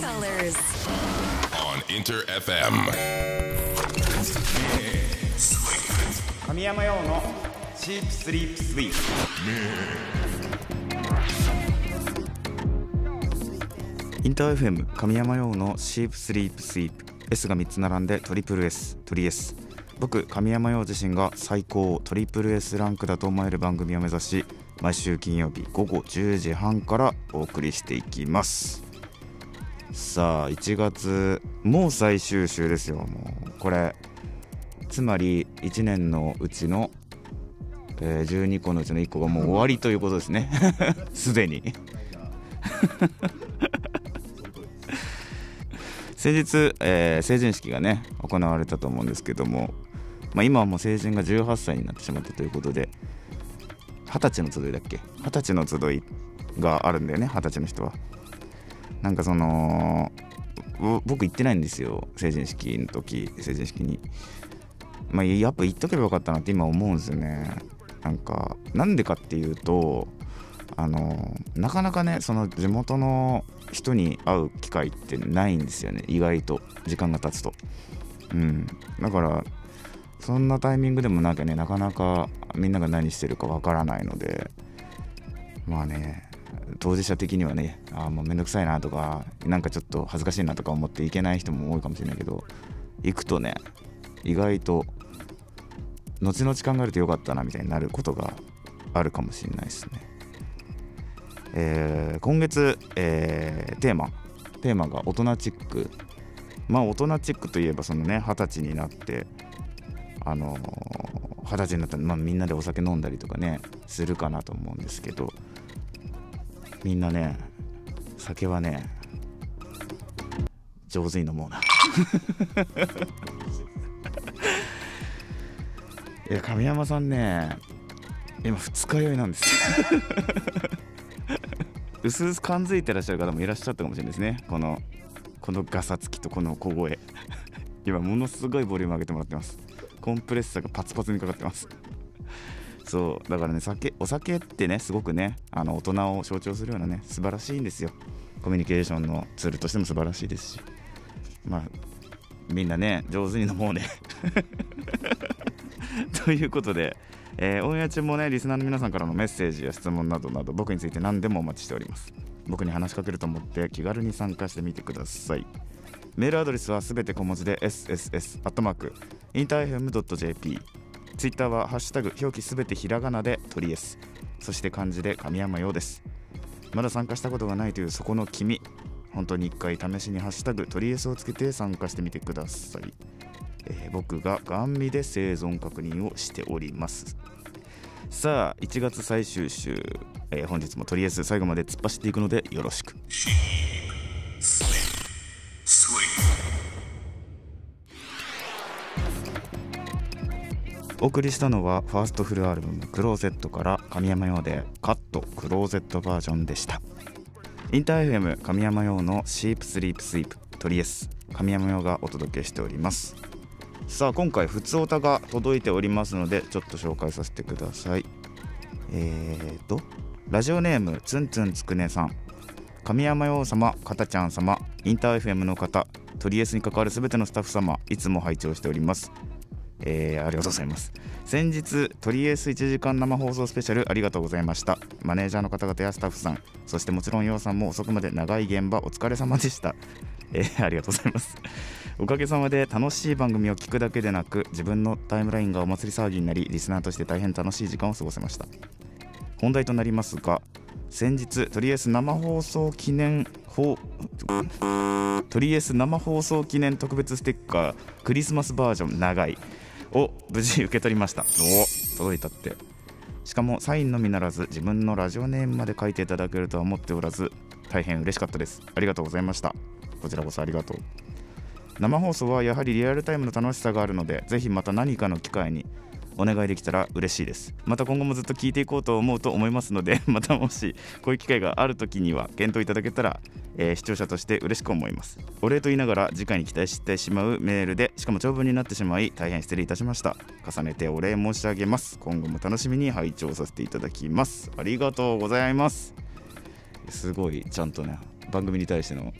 colors. on Inter FM. 神山用のシープスリープスイープインター FM 神山用のシープスリープスイープ S が3つ並んでトリプル S トリ S 僕神山用自身が最高トリプル S ランクだと思える番組を目指し毎週金曜日午後10時半からお送りしていきますさあ1月もう最終週ですよもう。これつまり1年のうちの、えー12個のうちの1個がもう終わりということですね。すでに。先日、えー成人式がね行われたと思うんですけども、まあ、今はもう成人が18歳になってしまったということで二十歳の集いだっけ？二十歳の集いがあるんだよね二十歳の人は。なんかその僕行ってないんですよ。成人式の時成人式に。まあやっぱ行っとけばよかったなって今思うんですよね。なんかなんでかっていうとあのなかなかねその地元の人に会う機会ってないんですよね。意外と時間が経つと。うん。だからそんなタイミングでもなきゃねなかなかみんなが何してるかわからないので。まあね当事者的にはねあーもうめんどくさいなとかなんかちょっと恥ずかしいなとか思って行けない人も多いかもしれないけど行くとね意外と後々考えるとよかったなみたいになることがあるかもしれないですね。えー今月、えーテーマテーマが大人チックまあ大人チックといえばそのね二十歳になってあのー二十歳になったら、まあ、みんなでお酒飲んだりとかねするかなと思うんですけどみんなね酒はね上手に飲もうな。いや神山さんね今二日酔いなんですうすうす感づいてらっしゃる方もいらっしゃったかもしれないですね。このこのガサつきとこの小声。今ものすごいボリューム上げてもらってます。コンプレッサーがパツパツにかかってます。そうだからね酒お酒ってねすごくねあの大人を象徴するようなね素晴らしいんですよ。コミュニケーションのツールとしても素晴らしいですし。まあみんなね上手に飲もうね。ということで、えーオンエア中もねリスナーの皆さんからのメッセージや質問などなど僕について何でもお待ちしております。僕に話しかけると思って気軽に参加してみてください。メールアドレスはすべて小文字で sss アットマークインター FM.jp ツイッターはハッシュタグ表記すべてひらがなでトリエスそして漢字で神山用です。まだ参加したことがないというそこの君。本当に一回試しにハッシュタグトリエスをつけて参加してみてください、えー僕がガン見で生存確認をしております。さあ1月最終週、えー本日もとりあえず最後まで突っ走っていくのでよろしく。お送りしたのはファーストフルアルバム「クローゼット」から神山用で「カットクローゼットバージョン」でした。インター FM 神山用のシープスリープスイープトリエス神山用がお届けしております。さあ今回普通歌が届いておりますのでちょっと紹介させてください。えーとラジオネームつんつんつくねさん。神山陽様かたちゃん様インター FM の方トリエスに関わるすべてのスタッフ様いつも拝聴しております。えーありがとうございます。先日トリエス1時間生放送スペシャルありがとうございました。マネージャーの方々やスタッフさんそしてもちろん陽さんも遅くまで長い現場お疲れ様でした。えーありがとうございます。おかげさまで楽しい番組を聞くだけでなく自分のタイムラインがお祭り騒ぎになりリスナーとして大変楽しい時間を過ごせました。本題となりますが先日とりあえず生放送記念放とりあえず生放送記念特別ステッカークリスマスバージョン長い。を無事受け取りました。お届いたって。しかもサインのみならず自分のラジオネームまで書いていただけるとは思っておらず大変嬉しかったです。ありがとうございました。こちらこそありがとう。生放送はやはりリアルタイムの楽しさがあるのでぜひまた何かの機会にお願いできたら嬉しいです。また今後もずっと聞いていこうと思うと思いますので またもしこういう機会がある時には検討いただけたら、えー視聴者として嬉しく思います。お礼と言いながら次回に期待してしまうメールでしかも長文になってしまい大変失礼いたしました。重ねてお礼申し上げます。今後も楽しみに拝聴させていただきます。ありがとうございます。すごいちゃんとね番組に対しての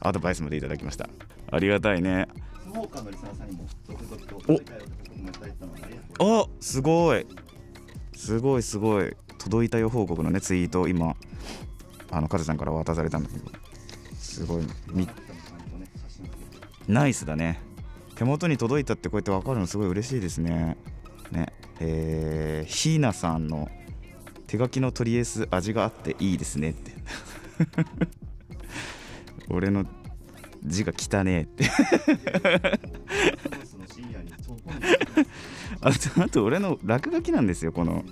アドバイスまでいただきました。ありがたいね。福岡のリスナーさんにも続々とおあすごい。すごいすごい。届いたよ報告のねツイートを今。あのカズちゃんから渡されたんだけど。すごい。みナイスだね。手元に届いたってこうやって分かるのすごい嬉しいですね。ね。え、ひーなさんの手書きのトリエス味があっていいですねって。俺の字が汚ねえって。あとあと俺の落書きなんですよこの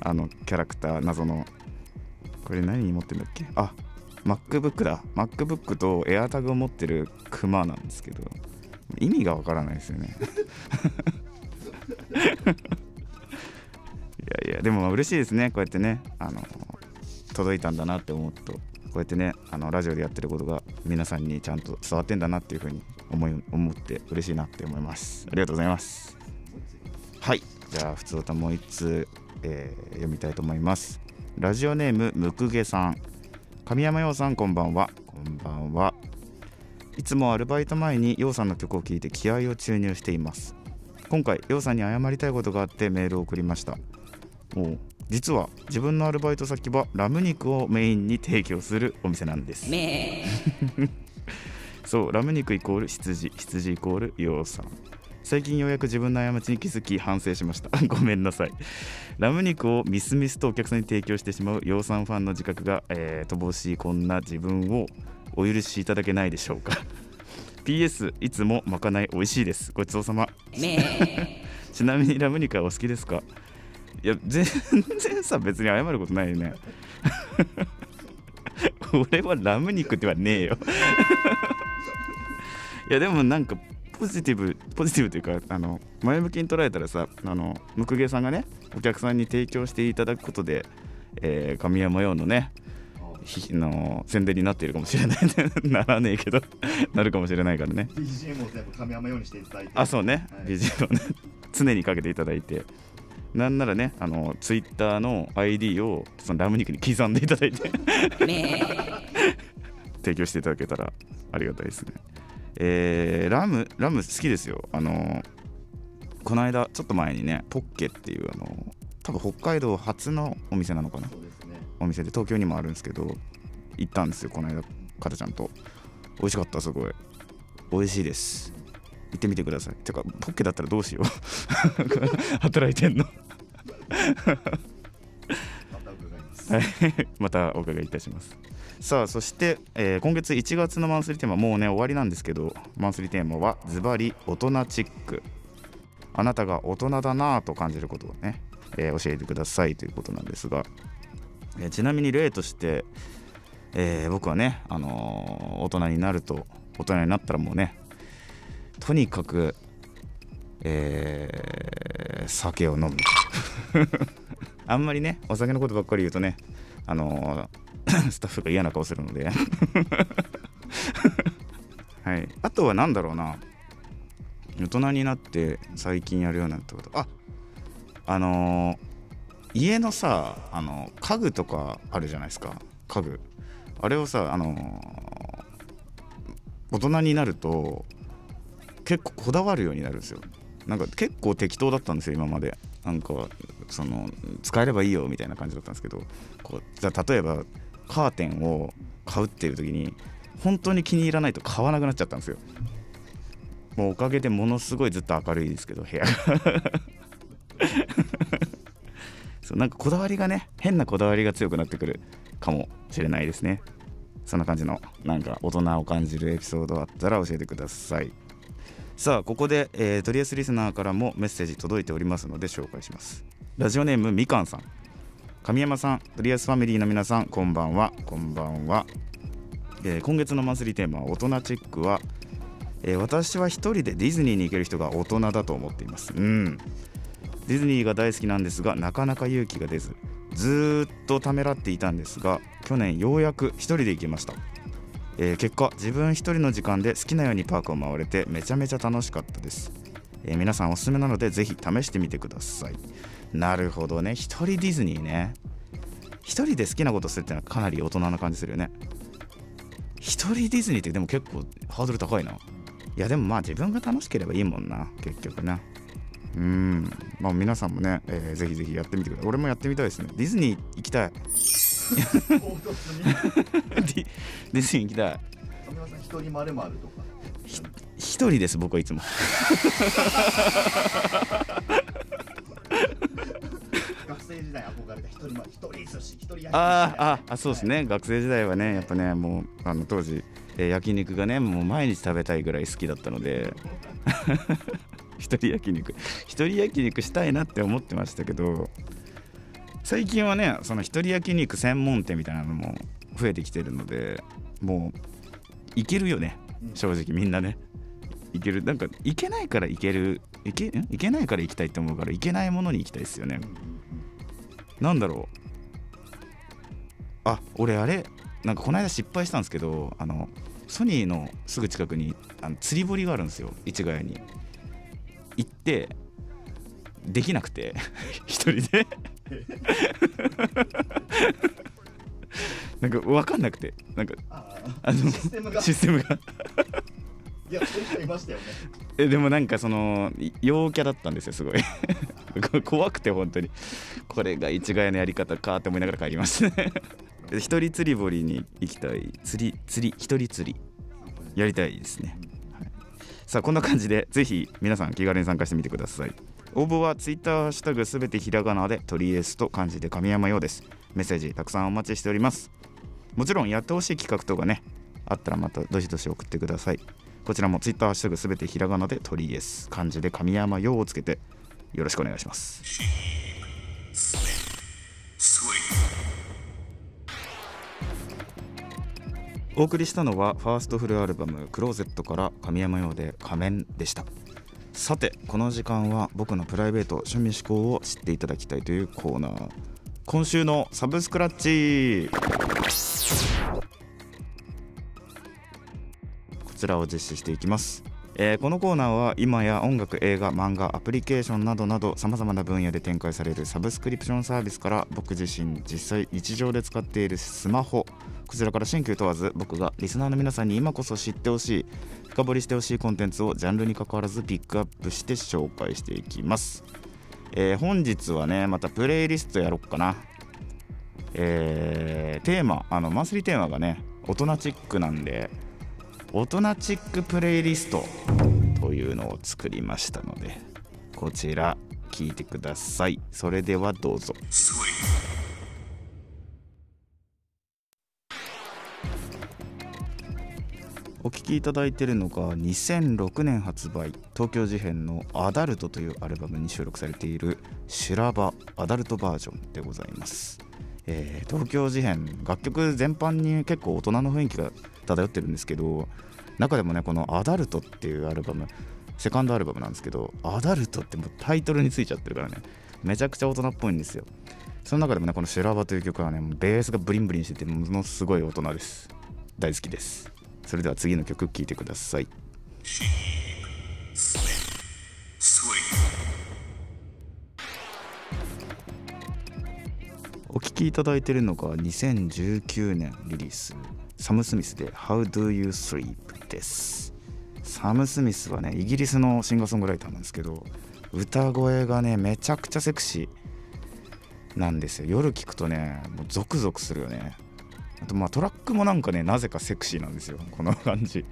あのキャラクター謎の。これ何持ってんだっけ？あ MacBook だ。MacBook と AirTag を持ってるクマなんですけど。意味がわからないですよね。いやいやでも嬉しいですねこうやってねあの届いたんだなって思うと。こうやってねあのラジオでやってることが皆さんにちゃんと伝わってんだなっていうふうに思い思って嬉しいなって思います。ありがとうございます。はい。じゃあ普通歌もう一通、えー読みたいと思います。ラジオネームむくげさん。神山陽さんこんばんは。こんばんは。いつもアルバイト前に陽さんの曲を聴いて気合を注入しています。今回陽さんに謝りたいことがあってメールを送りました。おう。実は自分のアルバイト先はラム肉をメインに提供するお店なんです。そうラム肉イコール羊。羊イコール陽さん。最近ようやく自分の過ちに気づき反省しました。ごめんなさい。ラム肉をミスミスとお客さんに提供してしまう養蚕ファンの自覚が、えー乏しいこんな自分をお許しいただけないでしょうか。PS いつもまかない美味しいです。ごちそうさま。ちなみにラム肉はお好きですか？いや全然さ別に謝ることないよね。俺はラム肉ではねえよ。いやでもなんかポジティブポジティブというかあの前向きに捉えたらさあのムクゲさんがねお客さんに提供していただくことで、えー神山用のねひの宣伝になっているかもしれない ならねえけどなるかもしれないからね。BGM を全部神山用にしていただいて。あそうね、はい。BGM をね常にかけていただいてなんならねあのツイッターの ID をそのラム肉に刻んでいただいて。提供していただけたらありがたいですね。えーラムラム好きですよ。あのこの間ちょっと前にねポッケっていうあの多分北海道初のお店なのかな。ね。お店で東京にもあるんですけど行ったんですよこの間かたちゃんと。美味しかったすごい。美味しいです行ってみてください。てかポッケだったらどうしよう。働いてんの。またお伺いいたします。さあそして、えー今月1月のマンスリーテーマもうね終わりなんですけどマンスリーテーマはズバリ大人チック。あなたが大人だなぁと感じることをね、えー教えてくださいということなんですが、えーちなみに例として、え僕はね、あの大人になると大人になったらもうねとにかく、えー酒を飲む。あんまりねお酒のことばっかり言うとねあのー スタッフが嫌な顔するので。はい。あとは何だろうな。大人になって最近やるようになったこと。ああのー家のさあの家具とかあるじゃないですか。家具。あれをさあのー大人になると結構こだわるようになるんですよ。なんか結構適当だったんですよ今まで。なんかその使えればいいよみたいな感じだったんですけどこうじゃ例えばカーテンを買うっていう時に本当に気に入らないと買わなくなっちゃったんですよ。もうおかげでものすごいずっと明るいですけど部屋が。そうなんかこだわりがね変なこだわりが強くなってくるかもしれないですね。そんな感じのなんか大人を感じるエピソードあったら教えてください。さあここで、えー、トリエスリスナーからもメッセージ届いておりますので紹介します。ラジオネームみかんさん。神山さんトリエスファミリーの皆さんこんばんは。こんばんは、えー今月のマンスリーテーマ大人チェックは、えー私は一人でディズニーに行ける人が大人だと思っています。うん。ディズニーが大好きなんですがなかなか勇気が出ずずっとためらっていたんですが去年ようやく一人で行きました、えー結果自分一人の時間で好きなようにパークを回れてめちゃめちゃ楽しかったです、えー皆さんおすすめなのでぜひ試してみてください。なるほどね。一人ディズニーね。一人で好きなことするってのはかなり大人な感じするよね。一人ディズニーってでも結構ハードル高いな。いやでもまあ自分が楽しければいいもんな。結局な。うん。まあ皆さんもね、えーぜひぜひやってみてください。俺もやってみたいですね。ディズニー行きたい。ディディズニー行きたい。一人まるまるとか。一人です僕はいつも。学生時代憧れた一人ま一人寿司一人あーああそうですね、学生時代はねやっぱねもうあの当時、えー焼肉がねもう毎日食べたいぐらい好きだったので。一人焼肉一人焼肉したいなって思ってましたけど最近はねその一人焼肉専門店みたいなのも増えてきてるのでもういけるよね。正直みんなね。いける。なんかいけないからいける。いけん？いけないから行きたいって思うからいけないものに行きたいですよね。なんだろう。あ俺あれなんかこの間失敗したんですけどあのソニーのすぐ近くにあの釣り堀があるんですよ。市ヶ谷に。行ってできなくて。一人で なんか分かんなくてなんかああのシステムが。システムが。いましたよね。えでもなんかそのい陽キャだったんですよすごい。こ怖くて本当に。これが一概のやり方かって思いながら帰りました 一人釣り堀に行きたい。釣り釣り一人釣り。やりたいですね、はい。さあこんな感じでぜひ皆さん気軽に参加してみてください応募は Twitter ハッシュタグすべてひらがなで鳥エスと漢字で神山ようです。メッセージたくさんお待ちしております。もちろんやってほしい企画とかねあったらまたどしどし送ってください。こちらも Twitter ハッシュタグすべてひらがなで鳥エス漢字で神山ようをつけてよろしくお願いします。お送りしたのはファーストフルアルバム「クローゼット」から神山用で「仮面」でした。さてこの時間は僕のプライベート趣味思考を知っていただきたいというコーナー。今週のサブスクラッチ。こちらを実施していきます。えーこのコーナーは今や音楽映画漫画アプリケーションなどなどさまざまな分野で展開されるサブスクリプションサービスから僕自身実際日常で使っているスマホこちらから新旧問わず僕がリスナーの皆さんに今こそ知ってほしい深掘りしてほしいコンテンツをジャンルに関わらずピックアップして紹介していきます、えー本日はねまたプレイリストやろっかな。えーテーマあのマンスリーテーマがね大人チックなんで大人チックプレイリストというのを作りましたのでこちら聞いてください。それではどうぞ。お聴きいただいているのが2006年発売東京事変の「アダルト」というアルバムに収録されている「修羅場アダルトバージョン」でございます、えー東京事変楽曲全般に結構大人の雰囲気が漂ってるんですけど中でもねこの「アダルト」っていうアルバムセカンドアルバムなんですけど「アダルト」ってもうタイトルについちゃってるからねめちゃくちゃ大人っぽいんですよ。その中でもねこの「修羅場」という曲はねベースがブリンブリンしててものすごい大人です。大好きです。それでは次の曲聴いてください。きいただいてるのが2019年リリースサム・スミスで「How Do You Sleep」です。サム・スミスはねイギリスのシンガーソングライターなんですけど歌声がねめちゃくちゃセクシーなんですよ。夜聴くとねもうゾクゾクするよね。あとまあトラックもなんかねなぜかセクシーなんですよ。この感じ。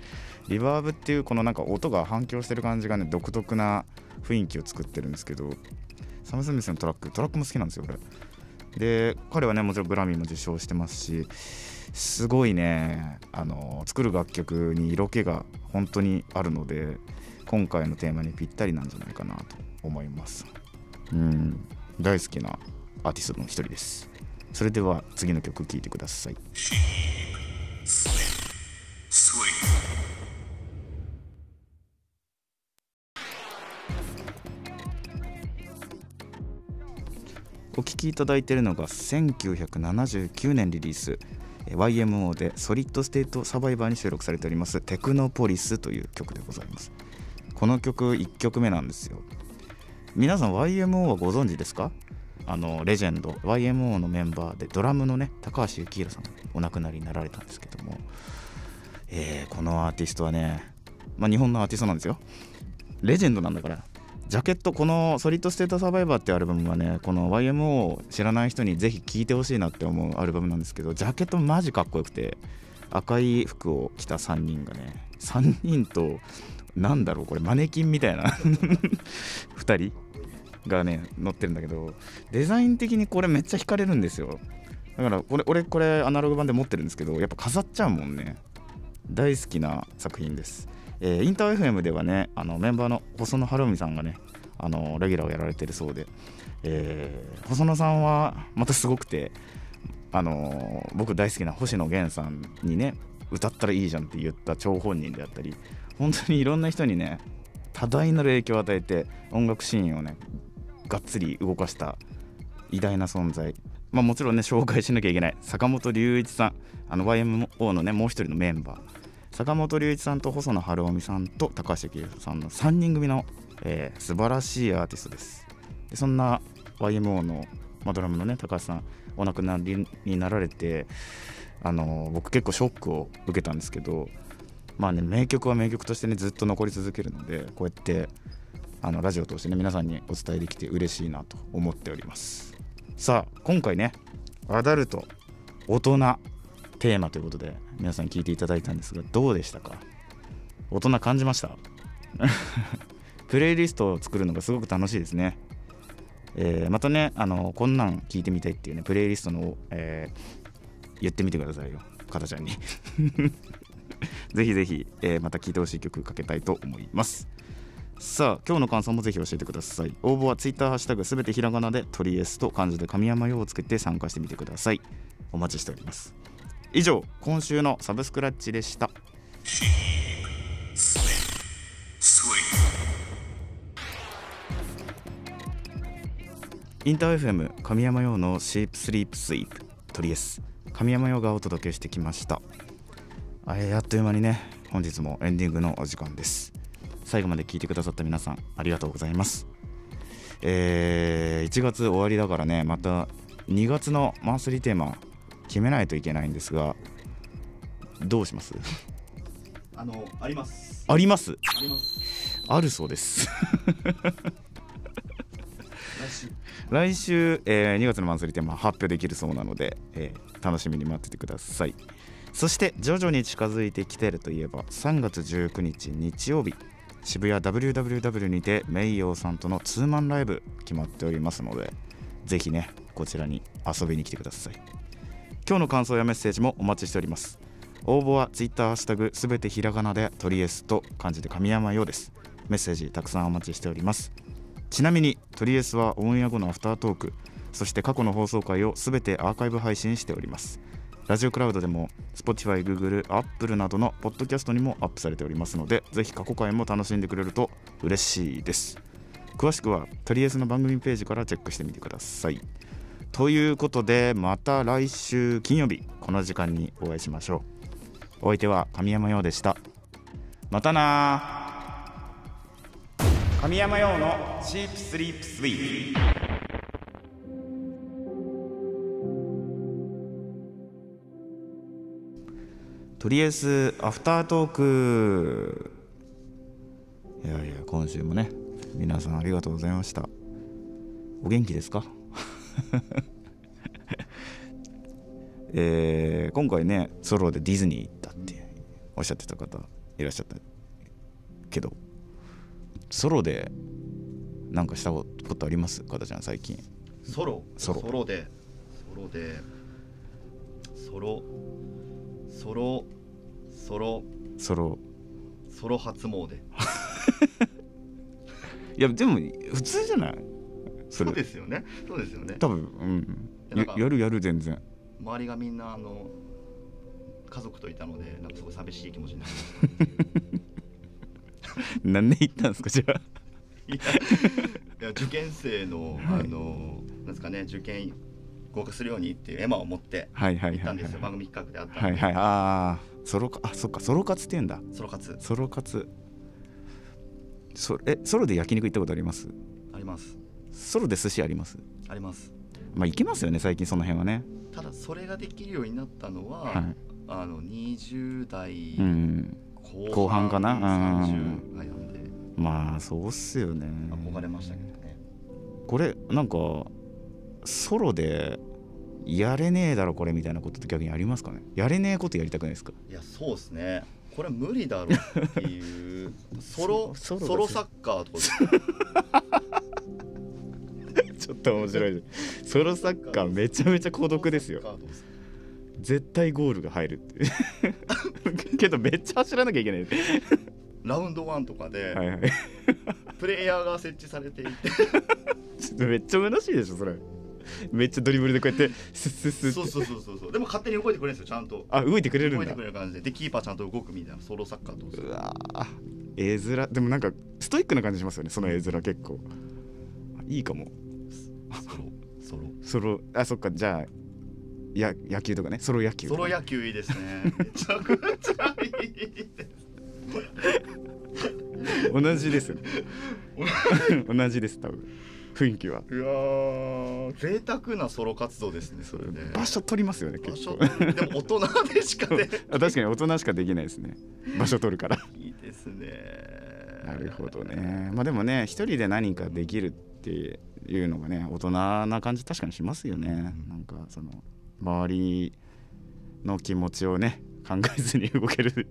リバーブっていうこのなんか音が反響してる感じがね独特な雰囲気を作ってるんですけどサム・スミスのトラックトラックも好きなんですよ俺で彼はねもちろんグラミーも受賞してますしすごいねあの作る楽曲に色気が本当にあるので今回のテーマにぴったりなんじゃないかなと思います。うん大好きなアーティストの一人です。それでは次の曲聴いてください。聴きいただいているのが1979年リリース。え YMO でソリッドステートサバイバーに収録されておりますテクノポリスという曲でございます。この曲1曲目なんですよ。皆さん YMO はご存知ですか？あのレジェンド。YMO のメンバーでドラムのね高橋幸宏さんお亡くなりになられたんですけども。えーこのアーティストはね、まあ、日本のアーティストなんですよ。レジェンドなんだから。ジャケットこの「Solid State Survivor」ってアルバムはねこの YMO を知らない人にぜひ聴いてほしいなって思うアルバムなんですけどジャケットマジかっこよくて赤い服を着た3人がね3人となんだろうこれマネキンみたいな 2人がね乗ってるんだけどデザイン的にこれめっちゃ惹かれるんですよ。だから俺俺これアナログ版で持ってるんですけどやっぱ飾っちゃうもんね。大好きな作品です、えーインター FM ではねあのメンバーの細野晴臣さんがねあのレギュラーをやられてるそうで、えー細野さんはまたすごくてあの僕大好きな星野源さんにね歌ったらいいじゃんって言った張本人であったり本当にいろんな人にね多大なる影響を与えて音楽シーンをねがっつり動かした偉大な存在。まあもちろんね紹介しなきゃいけない坂本龍一さんあの YMO のねもう一人のメンバー。坂本龍一さんと細野晴臣さんと高橋幸宏さんの3人組の、えー素晴らしいアーティストです。でそんな YMO の、まあ、ドラムのね高橋さんお亡くなりになられてあの僕結構ショックを受けたんですけどまあね名曲は名曲としてねずっと残り続けるのでこうやってあのラジオを通してね皆さんにお伝えできて嬉しいなと思っております。さあ今回ねアダルト大人テーマということで皆さん聞いていただいたんですがどうでしたか？大人感じました？プレイリストを作るのがすごく楽しいですね、えーまたねあのこんなん聞いてみたいっていうねプレイリストの、えー言ってみてくださいよ。かたちゃんに。ぜひぜひ、えーまた聴いてほしい曲かけたいと思います。さあ今日の感想もぜひ教えてください。応募は Twitter ハッシュタグすべてひらがなでトリエスと漢字で神山用をつけて参加してみてください。お待ちしております。以上今週のサブスクラッチでした。インター FM 神山用のシープスリープスイープトリエス神山用がお届けしてきました。あえーあっという間にね本日もエンディングのお時間です。最後まで聞いてくださった皆さんありがとうございます。えー1月終わりだからねまた2月のマンスリーテーマ決めないといけないんですがどうします？あのあります。あります？あります。あるそうです。来週。来週、えー2月のマンスリーテーマ発表できるそうなので、えー楽しみに待っててください。そして徐々に近づいてきてるといえば3月19日日曜日渋谷 WWW にてメイヨーさんとのツーマンライブ決まっておりますのでぜひねこちらに遊びに来てください今日の感想やメッセージもお待ちしております。応募は Twitter ハッシュタグすべてひらがなでトリエスと漢字で神山ようです。メッセージたくさんお待ちしております。ちなみにトリエスはオンエア後のアフタートークそして過去の放送回をすべてアーカイブ配信しております。ラジオクラウドでも Spotify、Google、Apple などのポッドキャストにもアップされておりますのでぜひ過去回も楽しんでくれると嬉しいです。詳しくはトリエスの番組ページからチェックしてみてください。ということでまた来週金曜日この時間にお会いしましょう。お相手は神山陽でした。またな神山陽のシープスリープスイートとりあえずアフタートーク。いやいや今週もね皆さんありがとうございました。お元気ですか？えー今回ねソロでディズニー行ったっておっしゃってた方いらっしゃったけどソロでなんかしたことあります？かたちゃん最近。ソロ？ソロ。ソロで。ソロで。ソロ。ソロ。ソロ。ソロ。ソロ初詣。いやでも普通じゃない？そうですよね。そうですよね。多分うん。いやややるやる全然。周りがみんなあの家族といたのでなんかすごい寂しい気持ちになり何年 行ったんですかじゃあ。いや受験生の、はい。あのなんですかね受験合格するようにっていうエマを持ってはいはい行ったんですよ、番組企画であったはいはい。ああソロかあそっか。ソロ活って言うんだ。ソロ活。ソロ活。そえソロで焼肉行ったことあります？ありますソロで寿司あります？あります。まあ行けますよね最近その辺はね。ただそれができるようになったのは、はい。あの20代うん後後半かな？うん30ぐらいなんで。まあそうっすよね。憧れましたけどね。これなんかソロでやれねえだろこれみたいなことって逆にありますかね？やれねえことやりたくないですか？いやそうですね。これ無理だろうっていう ソロソロソロサッカーとか？ちょっと面白い。ソロサッカーめちゃめちゃ孤独ですよ。絶対ゴールが入るって けどめっちゃ走らなきゃいけない。ラウンドワンとかではいはい。プレイヤーが設置されていて。めっちゃ虚しいでしょそれ。めっちゃドリブルでこうやってスッスッスッそうそうそうそうでも勝手に動いてくれるんですよちゃんと。あ動いてくれるんだ。動いてくれる感じで。でキーパーちゃんと動くみたいなソロサッカーと。かうわー絵面。でもなんかストイックな感じしますよねその絵面結構。いいかもソロあそっかじゃあや野球とかね。ソロ野球ソロ野球いいですね。めちゃくちゃいい。です同じです 同じです多分。雰囲気は。うわー贅沢なソロ活動ですねそれね場所取りますよね場所結構でも大人でしかね あ確かに大人しかできないですね。場所取るから。いいですね。なるほどね。まあでもね一人で何かできるっていうのがね大人な感じ確かにしますよね、うん。なんかその周りの気持ちをね考えずに動ける。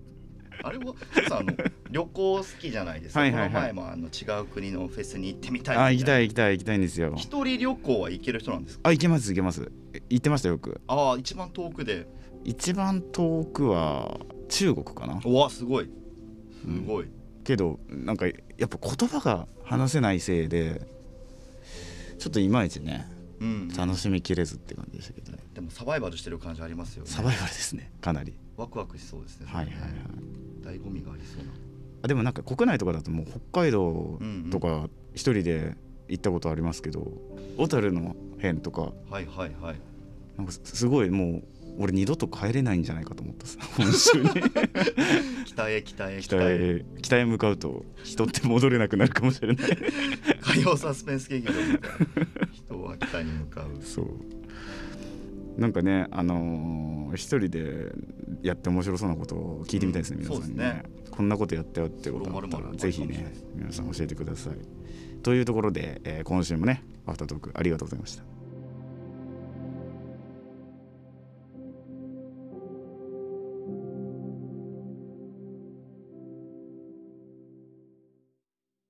あれはさあの 旅行好きじゃないですか。はいはいはい。この前もあの違う国のフェスに行ってみたいあ行きたいい行きたい行きたいんですよ一人旅行は行ける人なんですかあ行けます行けますえ行ってましたよくああ一番遠くで一番遠くは中国かなうわすごいすごい、けどなんかやっぱ言葉が話せないせいでちょっといまいちねうん。楽しみきれずって感じでしたけどね。でもサバイバルしてる感じありますよね。サバイバルですねかなり。ワクワクしそうですねはいはいはい。醍醐味がありそうな。あでもなんか国内とかだともう北海道とか一人で行ったことありますけど小樽の辺とかはいはいはいなん。かすすごいもう俺二度と帰れないんじゃないかと思ったさ本州に。北へ北へ北へ。北へ向かうと人って戻れなくなるかもしれない。火曜サスペンス劇場みたいな。人は北に向かう。そう。なんかねあのー一人でやって面白そうなことを聞いてみたいですね、うん皆さんにそうですね。こんなことやったよってことあったらぜひね。皆さん教えてください。というところで、えー今週もねアフタートークありがとうございました